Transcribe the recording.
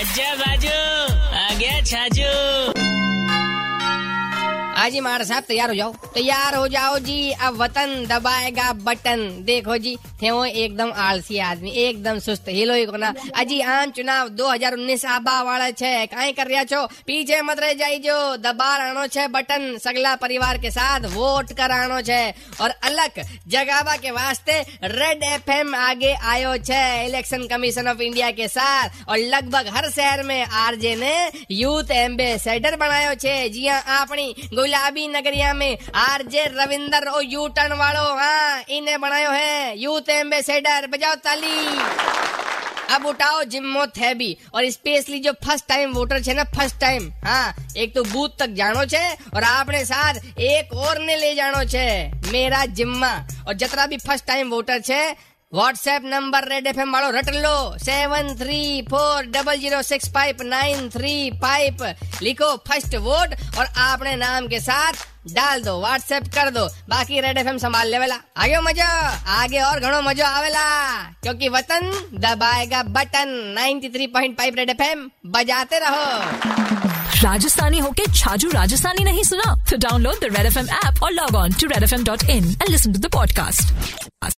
अच्छा बाजू आ गया छाजू। हाँ जी मार साहब, तैयार हो जाओ। तैयार हो जाओ जी, अब वतन दबाएगा बटन। देखो जी, थे वो एकदम आलसी आदमी, एकदम सुस्त, हिलो ही कोना। अजी आम चुनाव 2019 आबा वाला छे, काई कर रिया छो? पीछे मत रह जाई जो दबा रानो छे बटन, सगला परिवार के साथ वोट करानो छे। और अलग जगावा के वास्ते रेड एफएम आगे आयो छे, इलेक्शन कमीशन ऑफ़ इंडिया के साथ। और लगभग हर शहर में आरजे ने यूथ एम्बेसडर बनायो छे। जी हाँ अपनी गुलाबी नगरिया में आरजे रविंदर और यू टर्न वालो हाँ इन्हें बनायो है। यूथ एम्बेसडर बजाओ ताली। अब उठाओ जिम्मो थे भी और स्पेशली जो फ़र्स्ट टाइम वोटर छे ना फ़र्स्ट टाइम हाँ एक तो बूथ तक जानो छे और आपने साथ एक और ने ले जानो छे, मेरा जिम्मा। और जतरा भी फ़र्स्ट टाइम वोटर छे WhatsApp number Red F M वालों, रट लो seven three four double zero six five nine three five लिखो फ़र्स्ट वोट और आपने नाम के साथ डाल दो व्हाट्सएप कर दो। बाकी रेड एफ़ एम संभाल लेवेला आगे मज़ा, आगे और घणो मजो आवेला। क्योंकि वतन दबाएगा बटन। 93.5 रेड एफ़ एम बजाते रहो। राजस्थानी होके छाजू राजस्थानी नहीं सुना? तो download the Red F M app और log on to Red F M dot in and listen to the podcast